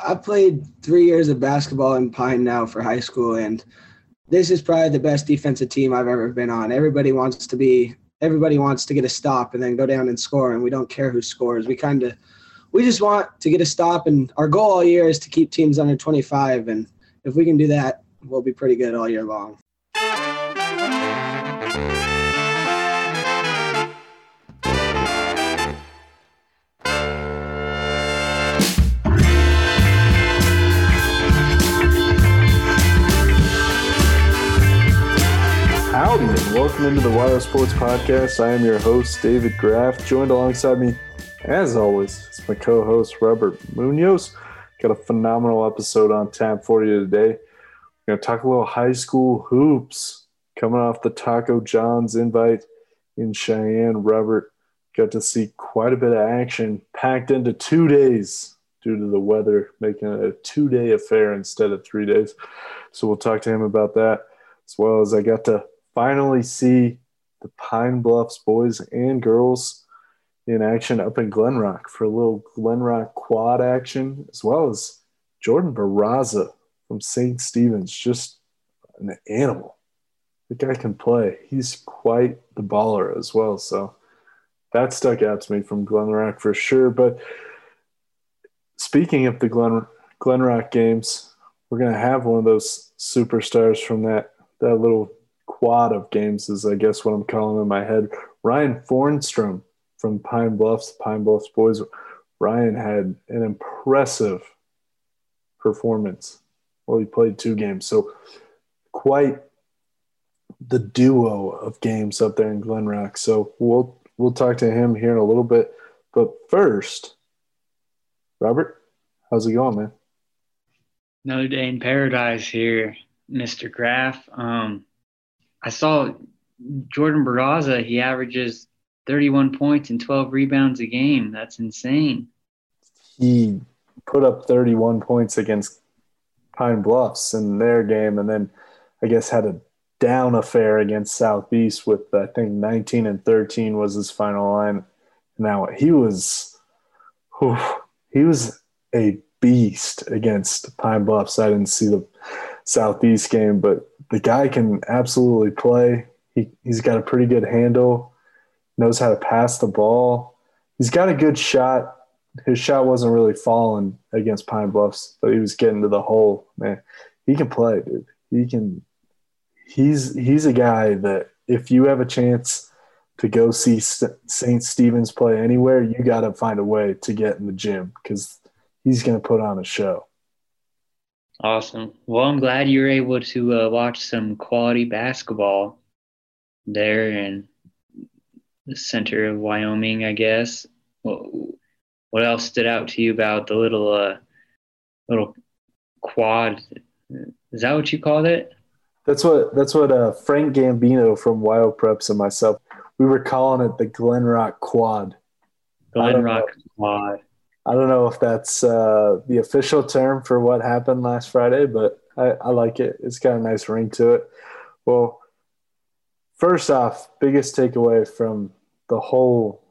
I've played three years of basketball in Pine now for high school, and this is probably the best defensive team I've ever been on. Everybody wants to be, everybody wants to get a stop and then go down and score, and we don't care who scores. We kind of, we just want to get a stop, and our goal all year is to keep teams under 25, and if we can do that, we'll be pretty good all year long. Howdy, and welcome into the WyoSports Podcast. I am your host, David Graff. Joined alongside me, as always, is my co host, Robert Munoz. Got a phenomenal episode on tap for you today. We're going to talk a little high school hoops coming off the Taco John's invite in Cheyenne. Robert got to see quite a bit of action packed into two days due to the weather, making it a two day affair instead of three days. So we'll talk to him about that, as well as I got to finally see the Pine Bluffs boys and girls in action up in Glenrock for a little Glenrock quad action, as well as Jordan Barraza from St. Stephen's, just an animal. The guy can play. He's quite the baller as well. So that stuck out to me from Glenrock for sure. But speaking of the Glen, Glenrock games, we're going to have one of those superstars from that, that little quad of games is I guess what I'm calling in my head. Ryan Fornstrom from Pine Bluffs, Pine Bluffs boys. Ryan had an impressive performance. Well, he played two games, so quite the duo of games up there in Glenrock. So we'll we'll talk to him here in a little bit. But first, Robert, how's it going, man? Another day in paradise here, Mr. Graff. Um, I saw Jordan Barraza, he averages 31 points and 12 rebounds a game. That's insane. He put up 31 points against Pine Bluffs in their game, and then I guess had a down affair against Southeast with I think 19 and 13 was his final line. Now he was, whew, he was a beast against Pine Bluffs. I didn't see the Southeast game, but the guy can absolutely play. He, he's got a pretty good handle, knows how to pass the ball. He's got a good shot. His shot wasn't really falling against Pine Bluffs, but he was getting to the hole. Man, he can play, dude. He can. He's he's a guy that if you have a chance to go see St. Stephen's play anywhere, you got to find a way to get in the gym because he's going to put on a show. Awesome. Well, I'm glad you were able to uh, watch some quality basketball there in the center of Wyoming, I guess. What, what else stood out to you about the little uh, little quad? Is that what you called it? That's what that's what uh, Frank Gambino from WyoPreps and myself we were calling it the Glenrock Quad. Glenrock know. Quad. I don't know if that's uh, the official term for what happened last Friday, but I, I like it. It's got a nice ring to it. Well, first off, biggest takeaway from the whole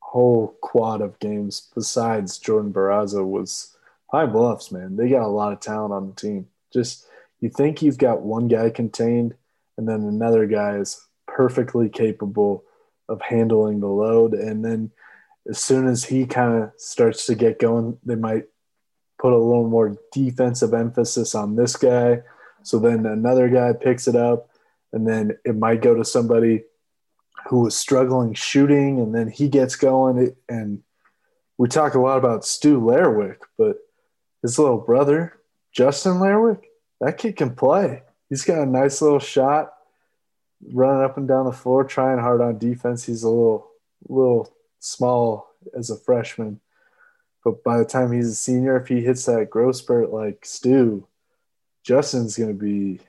whole quad of games besides Jordan Barraza was high Bluffs, man. They got a lot of talent on the team. Just you think you've got one guy contained, and then another guy is perfectly capable of handling the load, and then as soon as he kind of starts to get going, they might put a little more defensive emphasis on this guy. So then another guy picks it up, and then it might go to somebody who was struggling shooting, and then he gets going. And we talk a lot about Stu Lerwick, but his little brother, Justin Lerwick, that kid can play. He's got a nice little shot, running up and down the floor, trying hard on defense. He's a little, little small as a freshman. But by the time he's a senior, if he hits that growth spurt like Stu, Justin's going to be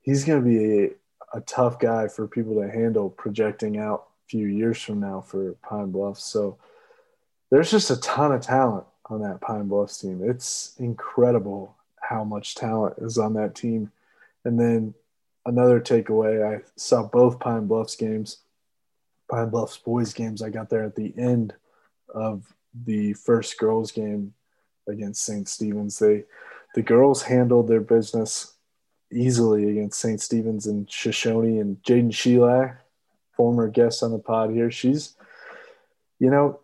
he's going to be a, a, tough guy for people to handle projecting out a few years from now for Pine Bluffs. So there's just a ton of talent on that Pine Bluffs team. It's incredible how much talent is on that team. And then another takeaway, I saw both Pine Bluffs games Pine Bluffs boys games. I got there at the end of the first girls game, against St. Stephen's. They the girls handled their business easily against St. Stephen's and Shoshoni and Jaden Sheila, former guest on the pod here. She's, you know,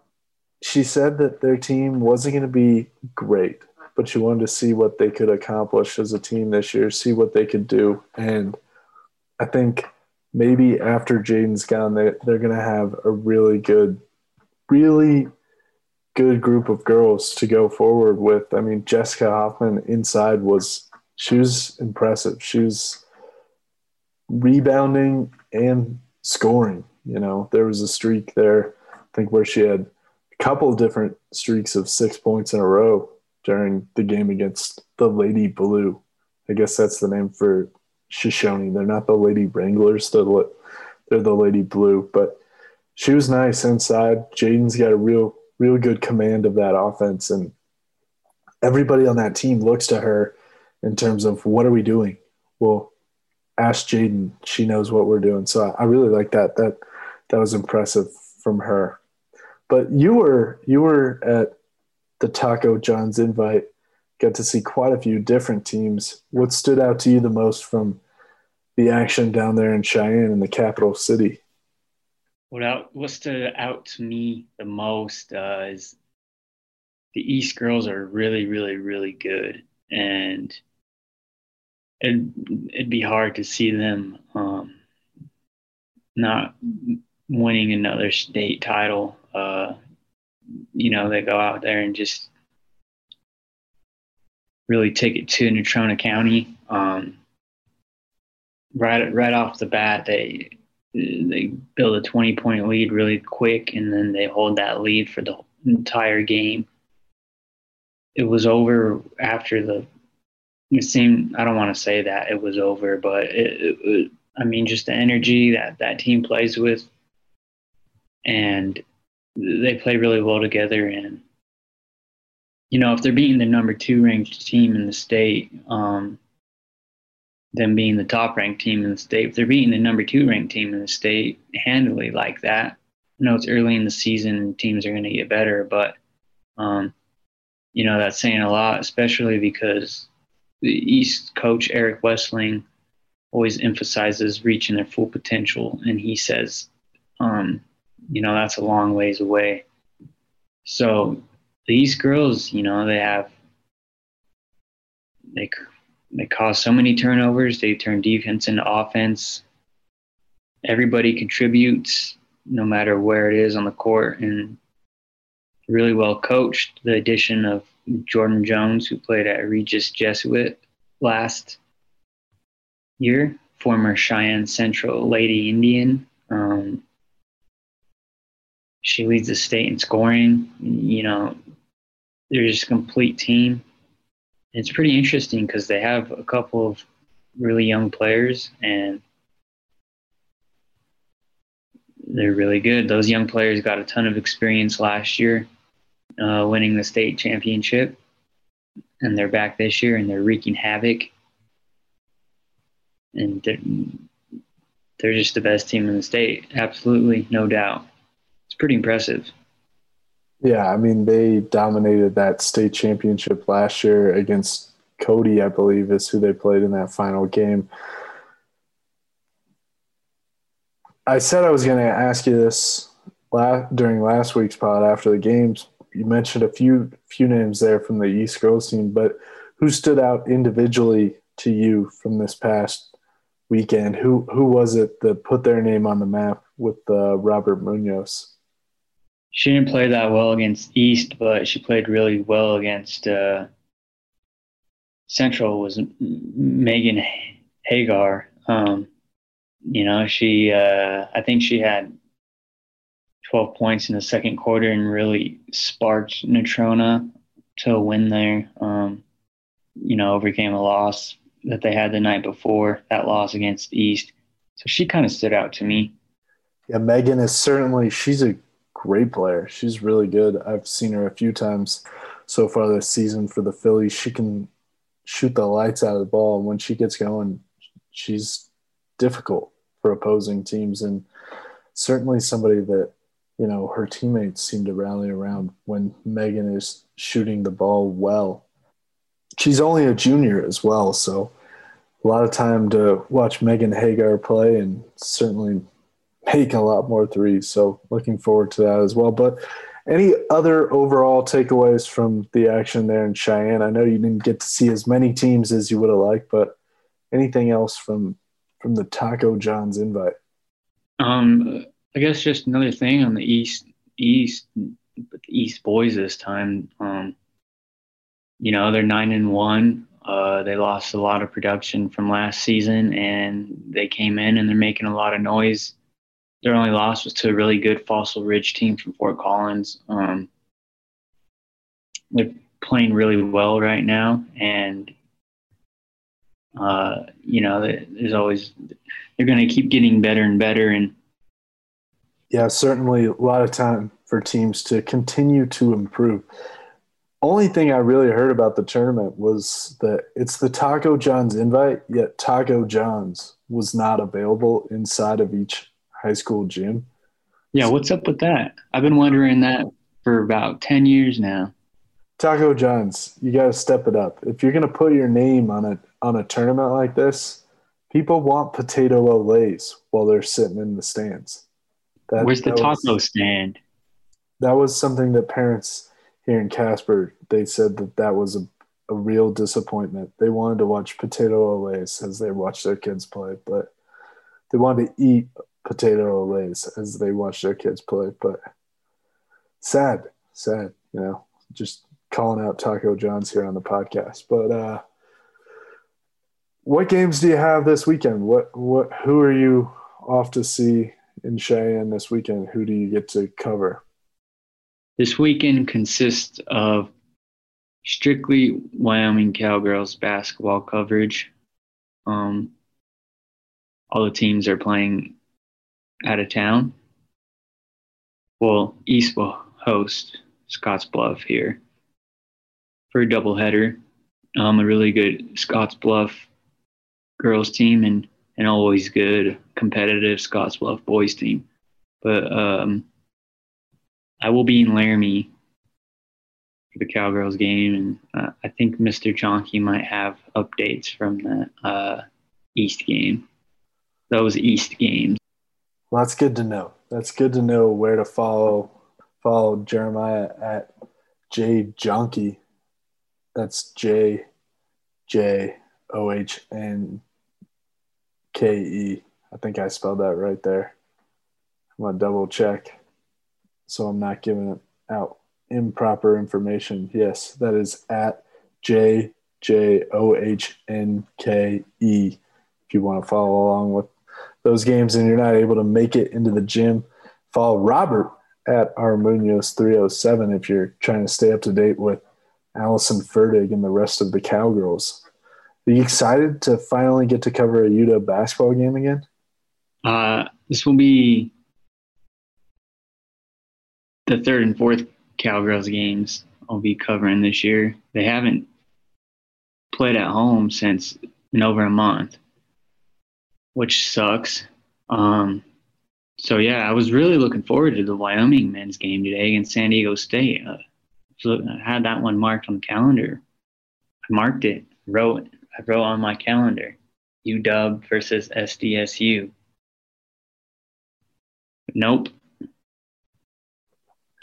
she said that their team wasn't going to be great, but she wanted to see what they could accomplish as a team this year, see what they could do. And I think maybe after Jaden's gone, they, they're going to have a really good, really good group of girls to go forward with. I mean, Jessica Hoffman inside was she was impressive. She was rebounding and scoring. You know, there was a streak there, I think, where she had a couple different streaks of six points in a row during the game against the Lady Blue. I guess that's the name for Shoshoni. They're not the Lady Wranglers, they're the, they're the Lady Blue. But she was nice inside. Jaden's got a real real good command of that offense. And everybody on that team looks to her in terms of what are we doing? Well, ask Jaden. She knows what we're doing. So I really like that. That that was impressive from her. But you were you were at the Taco John's invite, got to see quite a few different teams. What stood out to you the most from the action down there in Cheyenne in the capital city? what out what stood out to me the most uh, is the East girls are really, really, really good, and it'd, it'd be hard to see them um, not winning another state title. Uh, you know, they go out there and just really take it to Natrona County. Um, right, right off the bat, they they build a 20 point lead really quick and then they hold that lead for the entire game. It was over after the it seemed I don't want to say that it was over, but it, it, I mean just the energy that that team plays with and they play really well together and you know if they're beating the number two ranked team in the state um, them being the top ranked team in the state. If they're beating the number two ranked team in the state handily like that, I know it's early in the season, teams are going to get better, but um, you know that's saying a lot, especially because the East coach Eric Westling always emphasizes reaching their full potential, and he says, um, you know, that's a long ways away. So the East girls, you know, they have they they cause so many turnovers. They turn defense into offense. Everybody contributes, no matter where it is on the court, and really well coached. The addition of Jordan Jones, who played at Regis Jesuit last year, former Cheyenne Central Lady Indian. Um, she leads the state in scoring. You know, they're just a complete team it's pretty interesting because they have a couple of really young players and they're really good. Those young players got a ton of experience last year, uh, winning the state championship, and they're back this year and they're wreaking havoc. And they're, they're just the best team in the state, absolutely, no doubt. It's pretty impressive. Yeah, I mean they dominated that state championship last year against Cody, I believe, is who they played in that final game. I said I was going to ask you this last, during last week's pod after the games. You mentioned a few few names there from the East Girls team, but who stood out individually to you from this past weekend? Who who was it that put their name on the map with uh, Robert Munoz? She didn't play that well against East, but she played really well against uh, Central. Was Megan Hagar? Um, you know, she uh, I think she had 12 points in the second quarter and really sparked Natrona to a win there. Um, you know, overcame a loss that they had the night before that loss against East. So she kind of stood out to me. Yeah, Megan is certainly she's a great player. She's really good. I've seen her a few times so far this season for the Fillies. She can shoot the lights out of the ball. And when she gets going, she's difficult for opposing teams and certainly somebody that you know, her teammates seem to rally around when Megan is shooting the ball well. She's only a junior as well, so a lot of time to watch Megan Hagar play and certainly make a lot more threes. So looking forward to that as well. But any other overall takeaways from the action there in Cheyenne? I know you didn't get to see as many teams as you would have liked, but anything else from from the Taco John's invite? Um, I guess just another thing on the East East East boys this time. Um, you know, they're nine and one. Uh, they lost a lot of production from last season, and they came in and they're making a lot of noise. Their only loss was to a really good Fossil Ridge team from Fort Collins. Um, they're playing really well right now, and uh, you know, there's always they're going to keep getting better and better. And yeah, certainly a lot of time for teams to continue to improve. Only thing I really heard about the tournament was that it's the Taco John's invite, yet Taco John's was not available inside of each high school gym. Yeah, what's up with that? I've been wondering that for about 10 years now. Taco John's, you got to step it up. If you're going to put your name on a on a tournament like this, people want Potato Olés while they're sitting in the stands. That, Where's the taco was, stand? That was something that parents here in Casper they said that that was a, a real disappointment. They wanted to watch Potato Olés as they watched their kids play, but they wanted to eat Potato Olés as they watch their kids play. But sad, sad, you know, just calling out Taco John's here on the podcast. But uh, what games do you have this weekend? What what who are you off to see in Cheyenne this weekend? Who do you get to cover? This weekend consists of strictly Wyoming Cowgirls basketball coverage. Um, all the teams are playing out of town. Well, East will host Scottsbluff here for a doubleheader. Um, a really good Scottsbluff girls team and an always good competitive Scottsbluff boys team. But um, I will be in Laramie for the Cowgirls game, and uh, I think Mr. Johnke might have updates from the uh, East game. Those East games. Well, that's good to know. That's good to know where to follow follow Jeremiah at J Johnke. That's J J O H N K E. I think I spelled that right there. I'm gonna double check so I'm not giving out improper information. Yes, that is at J J O H N K E. If you want to follow along with those games and you're not able to make it into the gym, follow Robert at Armunios 307 if you're trying to stay up to date with Allyson Fertig and the rest of the Cowgirls. Are you excited to finally get to cover a UW basketball game again? Uh, this will be the third and fourth Cowgirls games I'll be covering this year. They haven't played at home since in over a month, which sucks. Um, so yeah, I was really looking forward to the Wyoming men's game today against San Diego State. Uh, so I had that one marked on the calendar. I marked it, wrote I wrote on my calendar UW versus SDSU. Nope.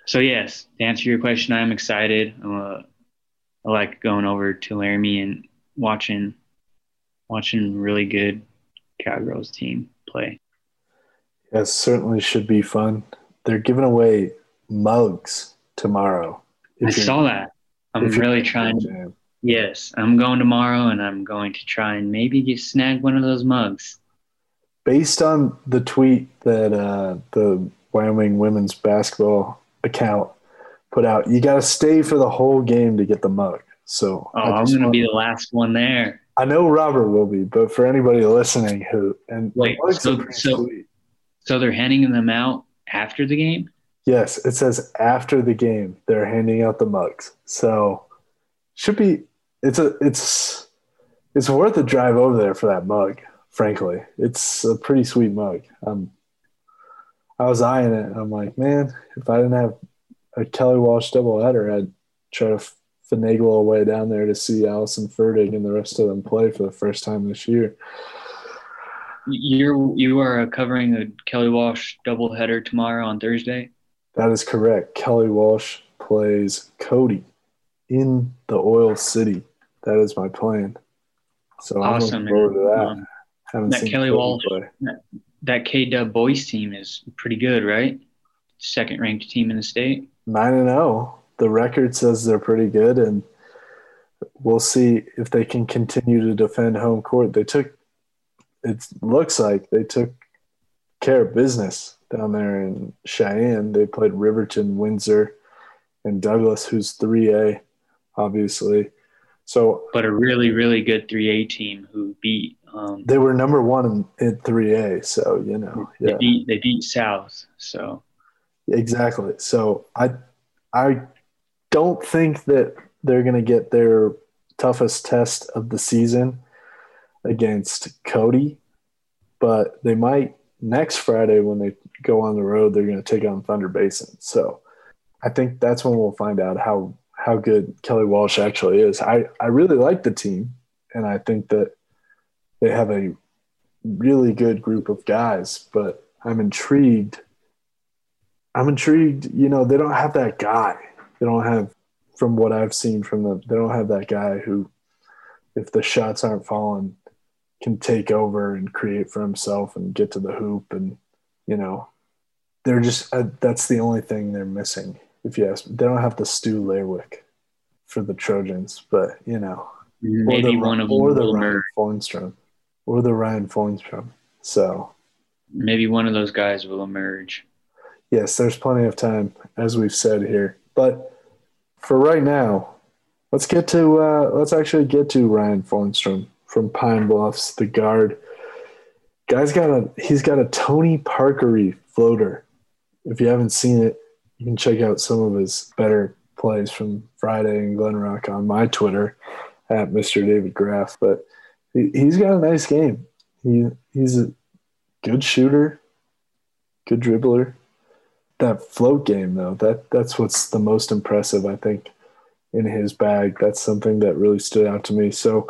So yes, to answer your question, I'm excited. Uh, I like going over to Laramie and watching watching really good Cowgirls team play. Yes, certainly should be fun. They're giving away mugs tomorrow. I saw that. I'm really trying. Yes, I'm going tomorrow, and I'm going to try and maybe get snag one of those mugs. Based on the tweet that uh, the Wyoming women's basketball account put out, you got to stay for the whole game to get the mug. So oh, I'm going to be the last one there. I know Robert will be, but for anybody listening who and wait, so so, so they're handing them out after the game. Yes, it says after the game they're handing out the mugs. So should be it's a it's it's worth a drive over there for that mug. Frankly, it's a pretty sweet mug. Um, I was eyeing it. I'm like, man, if I didn't have a Kelly Walsh doubleheader, I'd try to finagle a way down there to see Allyson Fertig and the rest of them play for the first time this year. You're you are covering a Kelly Walsh doubleheader tomorrow on Thursday. That is correct. Kelly Walsh plays Cody in the Oil City. That is my plan. So awesome, I'm looking forward to that. Um, that Kelly Cody Walsh, that, that K Dub boys team is pretty good, right? Second ranked team in the state. Nine and zero. The record says they're pretty good, and we'll see if they can continue to defend home court. They took. It looks like they took care of business down there in Cheyenne. They played Riverton, Windsor, and Douglas, who's three A, obviously. So, but a really, really good 3A team who beat. Um, they were number one in, in 3A, so you know, yeah. They beat they beat South, so exactly. So I I don't think that they're going to get their toughest test of the season against Cody, but they might next Friday when they go on the road. They're going to take on Thunder Basin, so I think that's when we'll find out how how good Kelly Walsh actually is. I, I really like the team, and I think that they have a really good group of guys, but I'm intrigued. I'm intrigued, you know, they don't have that guy. They don't have, from what I've seen from them, they don't have that guy who, if the shots aren't falling, can take over and create for himself and get to the hoop. And, you know, they're just, uh, that's the only thing they're missing if you ask me. They don't have the Stu Lerwick for the Trojans, but you know, maybe the, one of or them the Ryan Fornstrom, or the Ryan Fornstrom. So maybe one of those guys will emerge. Yes, there's plenty of time, as we've said here. But for right now, let's get to uh, let's actually get to Ryan Fornstrom from Pine Bluffs, the guard. Guy's got a he's got a Tony Parkery floater. If you haven't seen it, you can check out some of his better plays from Friday in Glenrock on my Twitter at Mr. David Graff. But he, he's got a nice game. He he's a good shooter, good dribbler. That float game though, that that's what's the most impressive, I think, in his bag. That's something that really stood out to me. So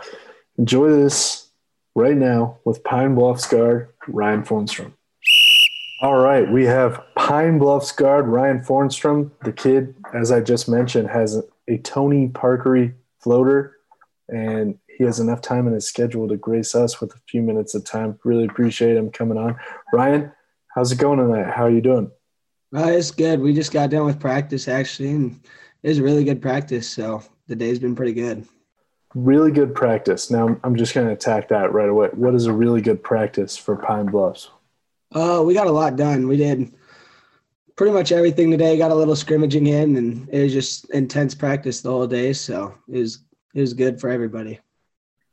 enjoy this right now with Pine Bluffs guard Ryan Fornstrom. All right, we have Pine Bluffs guard Ryan Fornstrom. The kid, as I just mentioned, has a Tony Parkery floater, and he has enough time in his schedule to grace us with a few minutes of time. Really appreciate him coming on. Ryan, how's it going tonight? How are you doing? Uh, it's good. We just got done with practice actually, and it was a really good practice. So the day's been pretty good. Really good practice. Now I'm just going to attack that right away. What is a really good practice for Pine Bluffs? Uh, we got a lot done. We did pretty much everything today. Got a little scrimmaging in, and it was just intense practice the whole day. So it was it was good for everybody.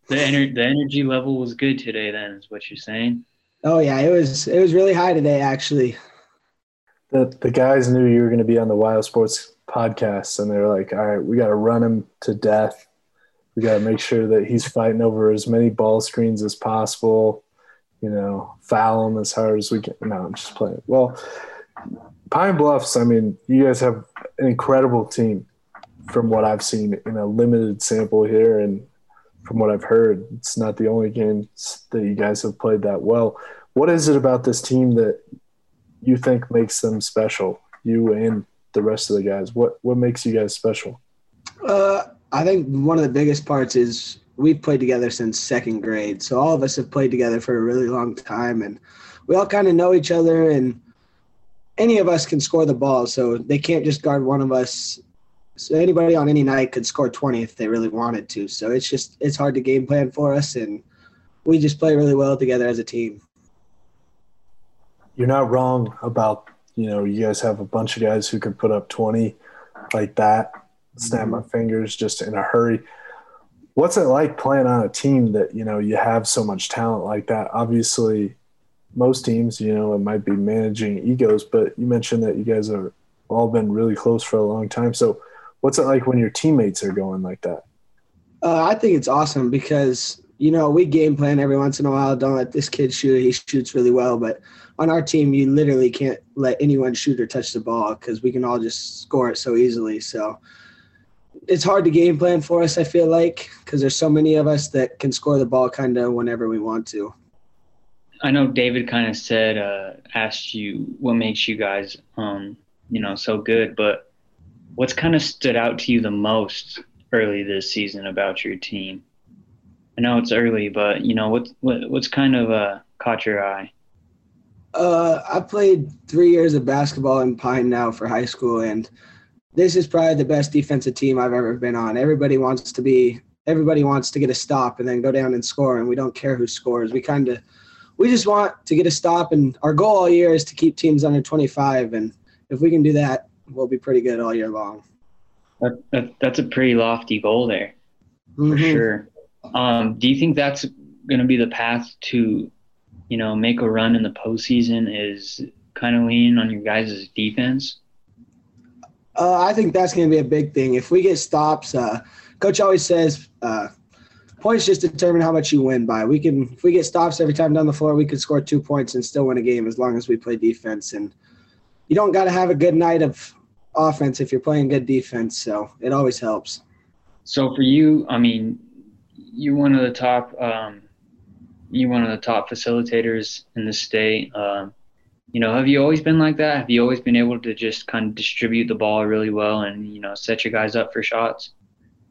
The ener- the energy level was good today. Then is what you're saying. Oh yeah, it was it was really high today actually. The the guys knew you were going to be on the WyoSports podcast, and they were like, "All right, we got to run him to death. We got to make sure that he's fighting over as many ball screens as possible." you know, foul him as hard as we can. No, I'm just playing. Well, Pine Bluffs, I mean, you guys have an incredible team from what I've seen in a limited sample here. And from what I've heard, it's not the only game that you guys have played that well. What is it about this team that you think makes them special, you and the rest of the guys? What, what makes you guys special? Uh, I think one of the biggest parts is we've played together since second grade. So all of us have played together for a really long time and we all kind of know each other and any of us can score the ball. So they can't just guard one of us. So anybody on any night could score 20 if they really wanted to. So it's just, it's hard to game plan for us. And we just play really well together as a team. You're not wrong about, you know, you guys have a bunch of guys who can put up 20 like that. Snap my fingers just in a hurry. What's it like playing on a team that you know you have so much talent like that? Obviously most teams you know it might be managing egos but you mentioned that you guys have all been really close for a long time. So what's it like when your teammates are going like that? Uh, i think it's awesome because you know, we game plan every once in a while. Don't let this kid shoot. He shoots really well. But on our team, you literally can't let anyone shoot or touch the ball because we can all just score it so easily. So it's hard to game plan for us, I feel like, because there's so many of us that can score the ball kind of whenever we want to. I know David kind of said, uh, asked you what makes you guys, um, you know, so good, but what's kind of stood out to you the most early this season about your team? I know it's early, but you know, what, what what's kind of uh, caught your eye? Uh, I played three years of basketball in Pine now for high school, and this is probably the best defensive team I've ever been on. Everybody wants to be, everybody wants to get a stop and then go down and score, and we don't care who scores. We kind of we just want to get a stop, and our goal all year is to keep teams under 25. And if we can do that, we'll be pretty good all year long. That, that that's a pretty lofty goal there, for mm-hmm. sure. Um, do you think that's going to be the path to, you know, make a run in the postseason? Is kind of leaning on your guys' defense? Uh, I think that's going to be a big thing. If we get stops, uh, coach always says uh, points just determine how much you win by. We can if we get stops every time down the floor, we could score two points and still win a game as long as we play defense. And you don't got to have a good night of offense if you're playing good defense. So it always helps. So for you, I mean, you're one of the top. Um, you're one of the top facilitators in the state. Um, you know, have you always been like that? Have you always been able to just kind of distribute the ball really well and you know set your guys up for shots?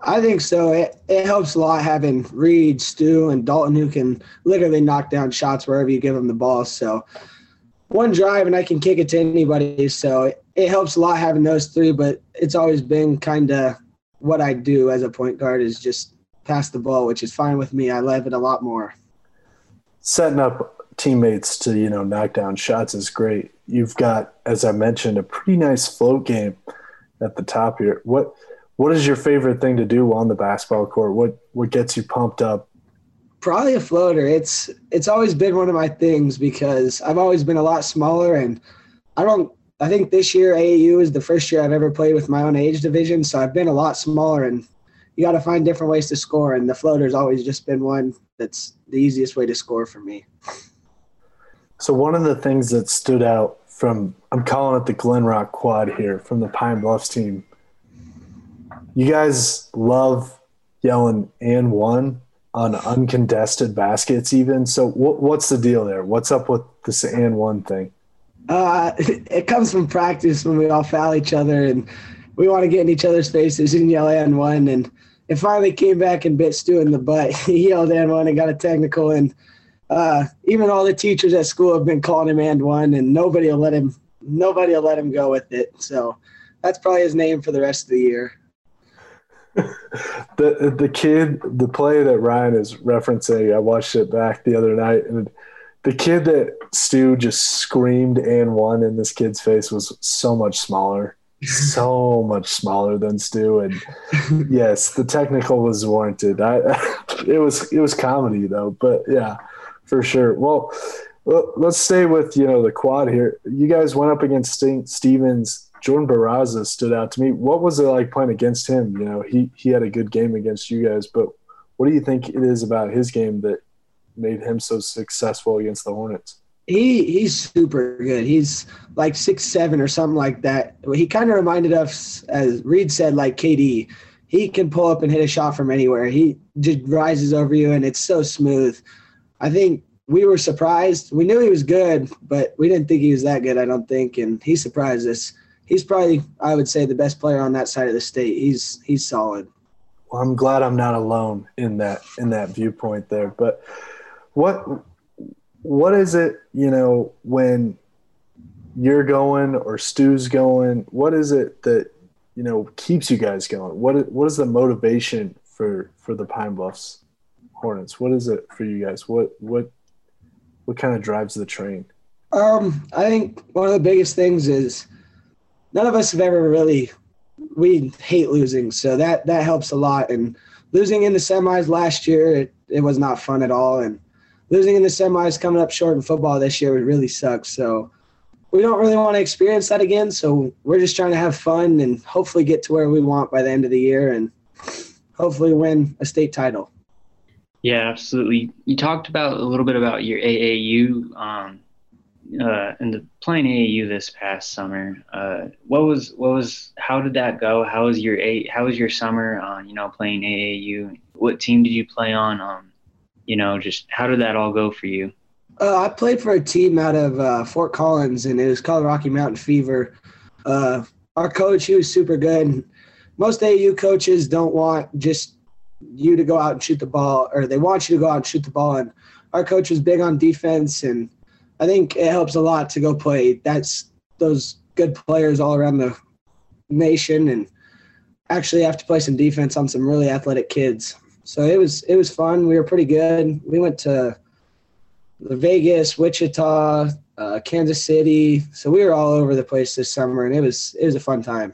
I think so. It, it helps a lot having Reed, Stu, and Dalton who can literally knock down shots wherever you give them the ball. So one drive and I can kick it to anybody. So it, it helps a lot having those three, but it's always been kind of what I do as a point guard is just pass the ball, which is fine with me. I love it a lot more. Setting up teammates to, you know, knock down shots is great. You've got, as I mentioned, a pretty nice float game at the top here. What – what is your favorite thing to do on the basketball court? What what gets you pumped up? Probably a floater. It's it's always been one of my things because I've always been a lot smaller and I don't I think this year AAU is the first year I've ever played with my own age division, so I've been a lot smaller and you got to find different ways to score and the floater's always just been one that's the easiest way to score for me. So one of the things that stood out from I'm calling it the Glenrock quad here from the Pine Bluffs team. You guys love yelling and one on uncontested baskets even. So what, what's the deal there? What's up with this and one thing? Uh, it comes from practice when we all foul each other and we want to get in each other's faces and yell and one and it finally came back and bit Stu in the butt. he yelled and one and got a technical and uh, even all the teachers at school have been calling him and one and nobody will let him nobody will let him go with it. So that's probably his name for the rest of the year the the kid, the play that Ryan is referencing, I watched it back the other night, and the kid that Stu just screamed and won in this kid's face was so much smaller, so much smaller than Stu. And yes, the technical was warranted. I, it was it was comedy though, but yeah, for sure. Well, let's stay with you know the quad here. You guys went up against Stevens Jordan Barraza stood out to me. What was it like playing against him? You know, he he had a good game against you guys, but what do you think it is about his game that made him so successful against the Hornets? He he's super good. He's like six seven or something like that. He kind of reminded us, as Reed said, like KD. He can pull up and hit a shot from anywhere. He just rises over you, and it's so smooth. I think we were surprised. We knew he was good, but we didn't think he was that good. I don't think, and he surprised us he's probably I would say the best player on that side of the state. He's he's solid. Well, I'm glad I'm not alone in that in that viewpoint there. But what what is it, you know, when you're going or Stu's going, what is it that, you know, keeps you guys going? What what is the motivation for for the Pine Bluffs Hornets? What is it for you guys? What what what kind of drives the train? Um, I think one of the biggest things is none of us have ever really we hate losing, so that that helps a lot. And losing in the semis last year, it, it was not fun at all. And losing in the semis coming up short in football this year would really suck. So we don't really want to experience that again. So we're just trying to have fun and hopefully get to where we want by the end of the year and hopefully win a state title. Yeah, absolutely. You talked about a little bit about your AAU um, uh, and the playing AAU this past summer. Uh, what was what was how did that go? How was your a how was your summer on you know playing AAU? What team did you play on? Um, you know, just how did that all go for you? Uh, I played for a team out of uh, Fort Collins, and it was called Rocky Mountain Fever. Uh, our coach, he was super good. Most AU coaches don't want just you to go out and shoot the ball, or they want you to go out and shoot the ball. And our coach was big on defense, and I think it helps a lot to go play. That's those good players all around the nation, and actually have to play some defense on some really athletic kids. So it was it was fun. We were pretty good. We went to Vegas, Wichita, uh, Kansas City. So we were all over the place this summer, and it was it was a fun time.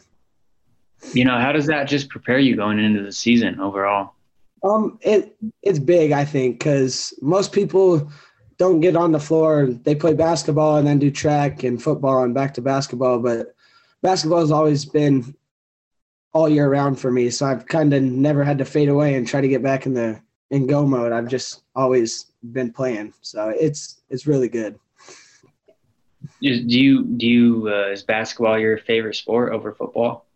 You know, how does that just prepare you going into the season overall? Um, it it's big, I think, because most people don't get on the floor. They play basketball and then do track and football and back to basketball. But basketball has always been all year round for me, so I've kind of never had to fade away and try to get back in the in go mode. I've just always been playing, so it's it's really good. Do you do you uh, is basketball your favorite sport over football?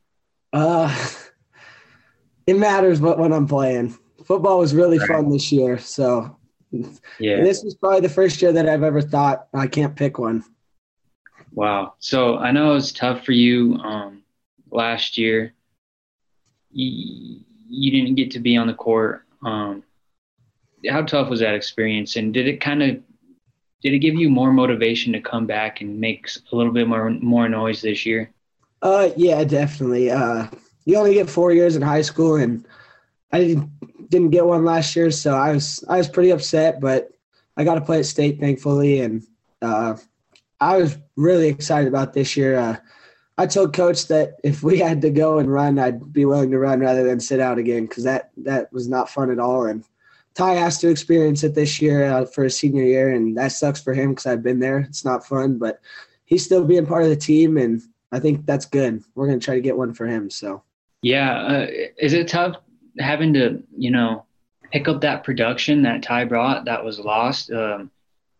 Uh, it matters what when I'm playing. Football was really right. fun this year, so yeah, this was probably the first year that I've ever thought I can't pick one. Wow. So I know it was tough for you um, last year. You, you didn't get to be on the court. Um, how tough was that experience, and did it kind of did it give you more motivation to come back and make a little bit more more noise this year? Uh, yeah, definitely. Uh, you only get four years in high school, and I didn't didn't get one last year, so I was I was pretty upset. But I got to play at state, thankfully, and uh, I was really excited about this year. Uh, I told coach that if we had to go and run, I'd be willing to run rather than sit out again because that that was not fun at all. And Ty has to experience it this year uh, for his senior year, and that sucks for him because I've been there. It's not fun, but he's still being part of the team, and I think that's good. We're to try to get one for him. So, yeah, uh, is it tough having to, you know, pick up that production that Ty brought that was lost? Um,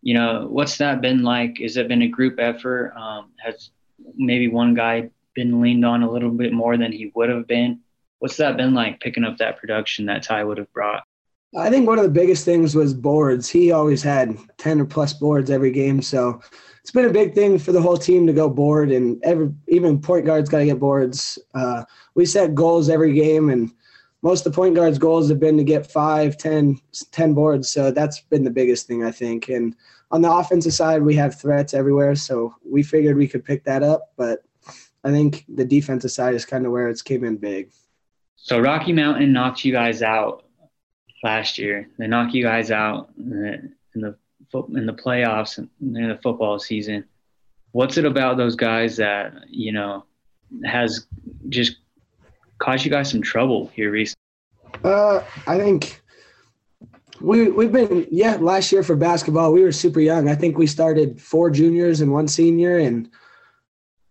you know, what's that been like? Has it been a group effort? Um, has maybe one guy been leaned on a little bit more than he would have been? What's that been like picking up that production that Ty would have brought? I think one of the biggest things was boards. He always had 10 or plus boards every game. So it's been a big thing for the whole team to go board, and every, even point guards got to get boards. Uh, we set goals every game, and most of the point guards' goals have been to get five, 10, 10 boards. So that's been the biggest thing, I think. And on the offensive side, we have threats everywhere. So we figured we could pick that up. But I think the defensive side is kind of where it's came in big. So Rocky Mountain knocked you guys out last year. They knock you guys out in the in the, in the playoffs in the football season. What's it about those guys that you know has just caused you guys some trouble here recently? Uh, I think we we've been yeah. Last year for basketball, we were super young. I think we started four juniors and one senior, and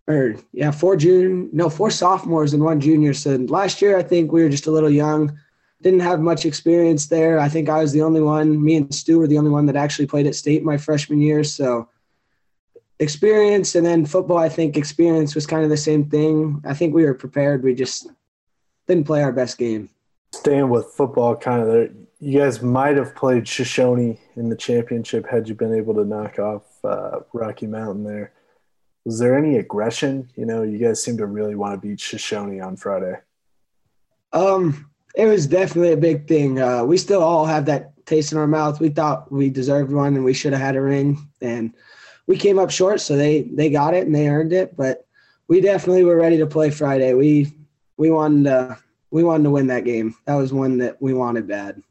or yeah, four junior no four sophomores and one junior. So last year, I think we were just a little young didn't have much experience there. I think I was the only one. Me and Stu were the only one that actually played at state my freshman year. So experience and then football, I think experience was kind of the same thing. I think we were prepared. We just didn't play our best game. Staying with football, kind of you guys might have played Shoshoni in the championship had you been able to knock off uh, Rocky Mountain there. Was there any aggression? You know, you guys seem to really want to beat Shoshoni on Friday. Um, it was definitely a big thing. Uh, we still all have that taste in our mouth. We thought we deserved one and we should have had a ring, and we came up short. So they they got it and they earned it. But we definitely were ready to play Friday. We we wanted to, we wanted to win that game. That was one that we wanted bad.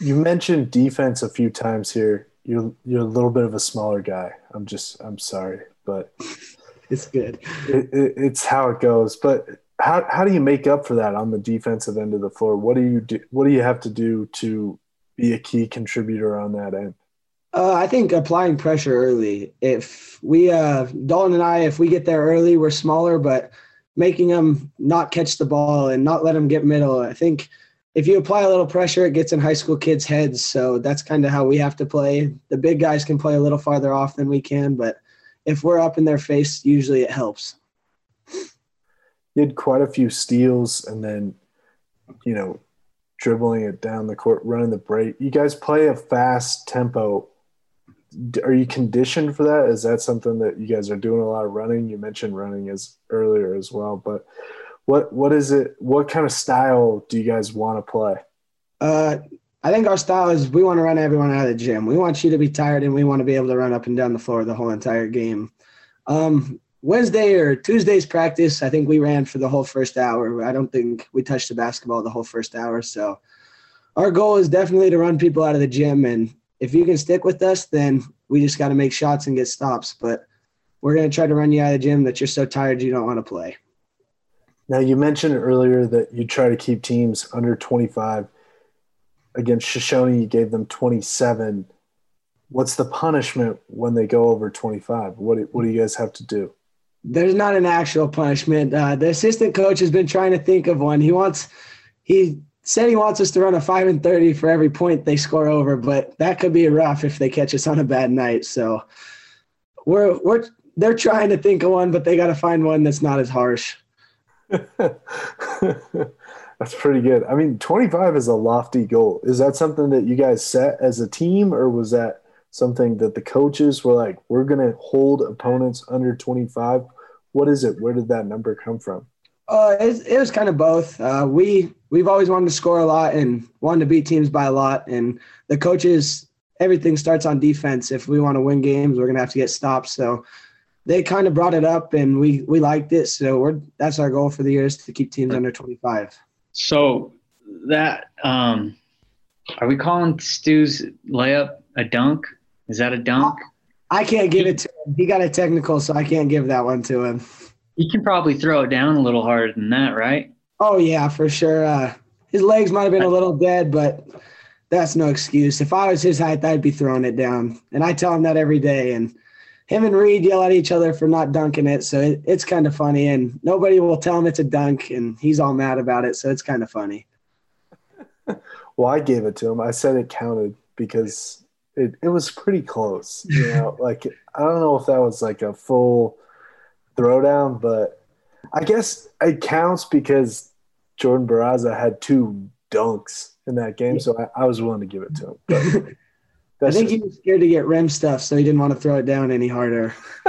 You mentioned defense a few times here. You're you're a little bit of a smaller guy. I'm just I'm sorry, but it's good. It, it, it's how it goes. But how how do you make up for that on the defensive end of the floor? What do you do? What do you have to do to be a key contributor on that end? Uh, I think applying pressure early. If we, uh, Dalton and I, if we get there early, we're smaller, but making them not catch the ball and not let them get middle. I think if you apply a little pressure, it gets in high school kids' heads. So that's kind of how we have to play. The big guys can play a little farther off than we can, but if we're up in their face, usually it helps. You had quite a few steals and then, you know, dribbling it down the court, running the break. You guys play a fast tempo. Are you conditioned for that? Is that something that you guys are doing a lot of running? You mentioned running as earlier as well, but what what is it? What kind of style do you guys want to play? Uh, I think our style is we want to run everyone out of the gym. We want you to be tired, and we want to be able to run up and down the floor the whole entire game. Um, Wednesday or Tuesday's practice, I think we ran for the whole first hour. I don't think we touched the basketball the whole first hour. So our goal is definitely to run people out of the gym. And if you can stick with us, then we just got to make shots and get stops. But we're going to try to run you out of the gym that you're so tired you don't want to play. Now, you mentioned earlier that you try to keep teams under 25. Against Shoshoni, you gave them 27. What's the punishment when they go over 25? What, what do you guys have to do? There's not an actual punishment. Uh, the assistant coach has been trying to think of one. He wants, he said he wants us to run a 5 and 30 for every point they score over, but that could be rough if they catch us on a bad night. So we're, we're, they're trying to think of one, but they got to find one that's not as harsh. That's pretty good. I mean, 25 is a lofty goal. Is that something that you guys set as a team, or was that something that the coaches were like, we're going to hold opponents under 25? What is it? Where did that number come from? Uh, it, it was kind of both. Uh, we we've always wanted to score a lot and wanted to beat teams by a lot, and the coaches everything starts on defense. If we want to win games, we're gonna have to get stops. So they kind of brought it up and we we liked it. So we're that's our goal for the year is to keep teams under 25. So that um, are we calling Stu's layup a dunk? Is that a dunk? I can't give it to him. He got a technical, so I can't give that one to him. He can probably throw it down a little harder than that, right? Oh yeah, for sure. Uh, his legs might have been a little dead, but that's no excuse. If I was his height, I'd be throwing it down, and I tell him that every day. And him and Reed yell at each other for not dunking it, so it, it's kind of funny. And nobody will tell him it's a dunk, and he's all mad about it, so it's kind of funny. well, I gave it to him. I said it counted because it, it was pretty close. You know, like I don't know if that was like a full throwdown, but I guess it counts because Jordan Barraza had two dunks in that game, so I, I was willing to give it to him. I think he was scared to get rim stuff, so he didn't want to throw it down any harder.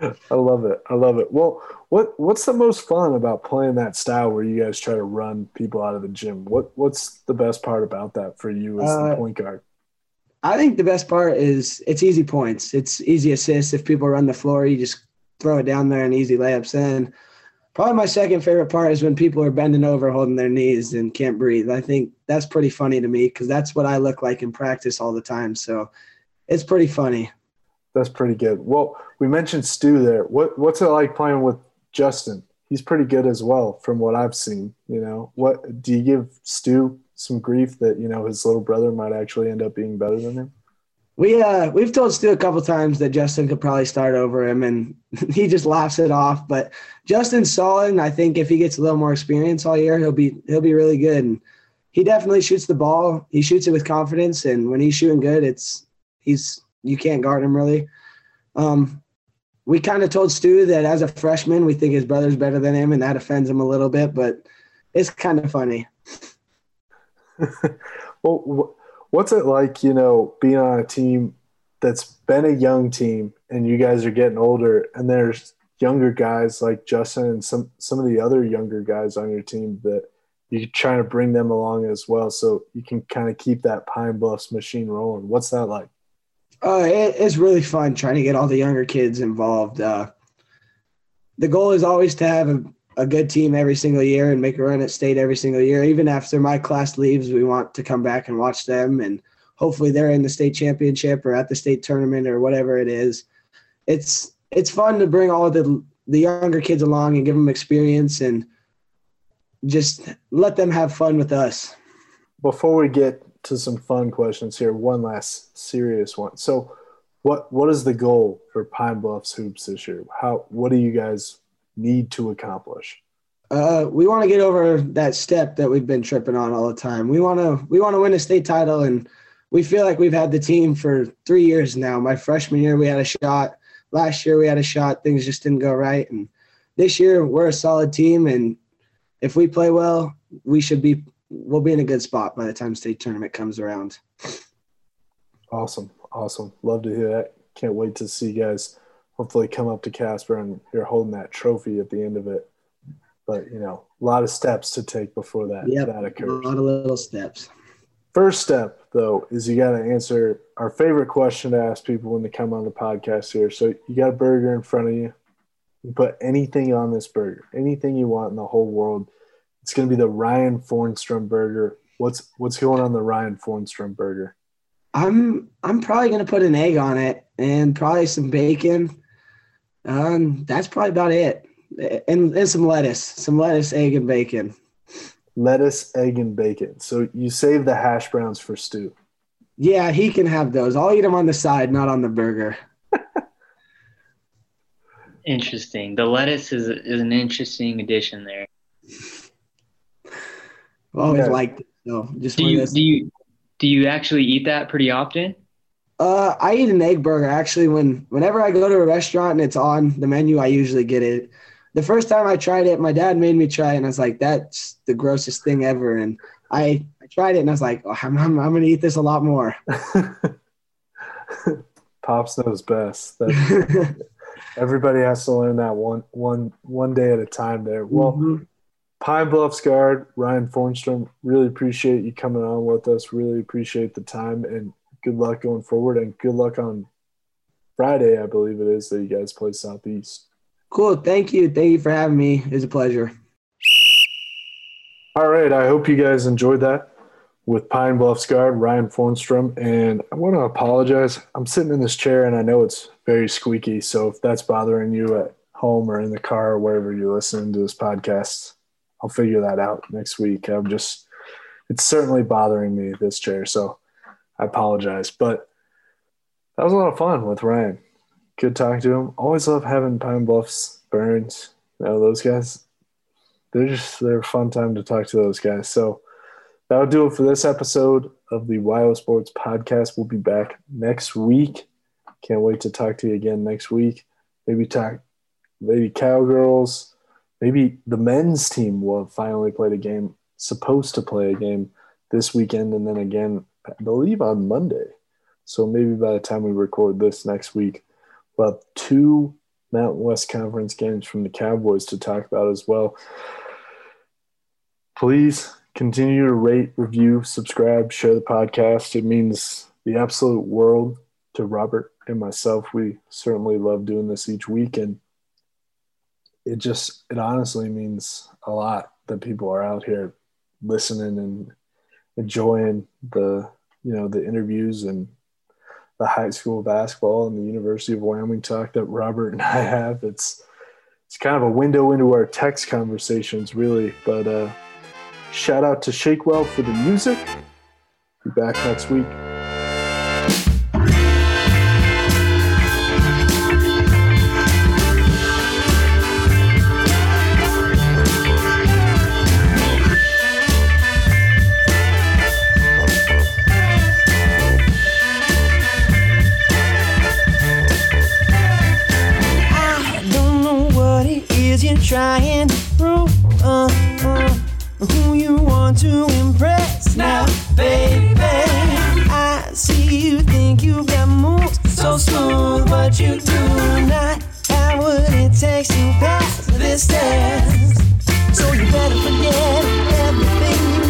I love it. I love it. Well, what what's the most fun about playing that style where you guys try to run people out of the gym? What what's the best part about that for you as uh, the point guard? I think the best part is it's easy points. It's easy assists. If people run the floor, you just throw it down there and easy layups in. Probably my second favorite part is when people are bending over, holding their knees, and can't breathe. I think that's pretty funny to me because that's what I look like in practice all the time. So it's pretty funny. That's pretty good. Well, we mentioned Stu there. What what's it like playing with Justin? He's pretty good as well, from what I've seen. You know, what do you give Stu some grief that you know his little brother might actually end up being better than him? We uh we've told Stu a couple times that Justin could probably start over him, and he just laughs it off. But Justin's solid, and I think if he gets a little more experience all year, he'll be he'll be really good. And he definitely shoots the ball. He shoots it with confidence, and when he's shooting good, it's he's you can't guard him really. Um, we kind of told Stu that as a freshman, we think his brother's better than him, and that offends him a little bit. But it's kind of funny. well, what's it like, you know, being on a team that's been a young team and you guys are getting older and there's younger guys like Justin and some some of the other younger guys on your team that you're trying to bring them along as well so you can kind of keep that Pine Bluffs machine rolling. What's that like? Uh, it, it's really fun trying to get all the younger kids involved. Uh, the goal is always to have a, a good team every single year and make a run at state every single year. Even after my class leaves, we want to come back and watch them and hopefully they're in the state championship or at the state tournament or whatever it is. It's it's fun to bring all the the younger kids along and give them experience and just let them have fun with us. Before we get to some fun questions here, one last serious one. So what what is the goal for Pine Bluffs hoops this year? How what do you guys need to accomplish? Uh, we want to get over that step that we've been tripping on all the time. We want to we want to win a state title, and we feel like we've had the team for three years now. My freshman year, we had a shot. Last year, we had a shot. Things just didn't go right, and this year, we're a solid team, and if we play well, we should be we'll be in a good spot by the time state tournament comes around. Awesome, awesome. Love to hear that. Can't wait to see you guys. Hopefully, come up to Casper and you're holding that trophy at the end of it. But you know, a lot of steps to take before that yep, that occurs. A lot of little steps. First step, though, is you got to answer our favorite question to ask people when they come on the podcast here. So you got a burger in front of you. You put anything on this burger, anything you want in the whole world. It's going to be the Ryan Fornstrom burger. What's what's going on the Ryan Fornstrom burger? I'm I'm probably going to put an egg on it and probably some bacon. Um, that's probably about it and, and some lettuce, some lettuce, egg, and bacon. Lettuce, egg, and bacon. So you save the hash browns for Stu. Yeah, he can have those. I'll eat them on the side, not on the burger. interesting. The lettuce is is an interesting addition there. I've always yeah. liked it. So just do you do you do you actually eat that pretty often? Uh, I eat an egg burger actually. When whenever I go to a restaurant and it's on the menu, I usually get it the first time I tried it, my dad made me try it, and I was like, "That's the grossest thing ever." And I, I tried it, and I was like, oh, "I'm, I'm, I'm going to eat this a lot more." Pops knows best. everybody has to learn that one, one, one day at a time. There. Well, mm-hmm. Pine Bluffs guard Ryan Fornstrom, really appreciate you coming on with us. Really appreciate the time, and good luck going forward, and good luck on Friday, I believe it is that you guys play Southeast. Cool. Thank you. Thank you for having me. It's a pleasure. All right. I hope you guys enjoyed that with Pine Bluffs guard Ryan Fornstrom. And I want to apologize. I'm sitting in this chair and I know it's very squeaky. So if that's bothering you at home or in the car or wherever you're listening to this podcast, I'll figure that out next week. I'm just, it's certainly bothering me, this chair. So I apologize. But that was a lot of fun with Ryan good talking to him. Always love having Pine Bluffs, Burns, you know, those guys. They're just they're a fun time to talk to those guys. So that'll do it for this episode of the WyoSports Podcast. We'll be back next week. Can't wait to talk to you again next week. Maybe talk maybe Cowgirls. Maybe the men's team will finally played a game, supposed to play a game this weekend, and then again, I believe on Monday. So maybe by the time we record this next week, We'll have two Mountain West Conference games from the Cowboys to talk about as well. Please continue to rate, review, subscribe, share the podcast. It means the absolute world to Robert and myself. We certainly love doing this each week, and it just it honestly means a lot that people are out here listening and enjoying the you know the interviews and the high school basketball and the University of Wyoming talk that Robert and I have. It's it's kind of a window into our text conversations, really. But uh, shout out to Shakewell for the music. Be back next week. Trying to prove uh, uh, who you want to impress now, baby. I see you think you've got moves so smooth, but you do not have what it takes to pass this test. So you better forget.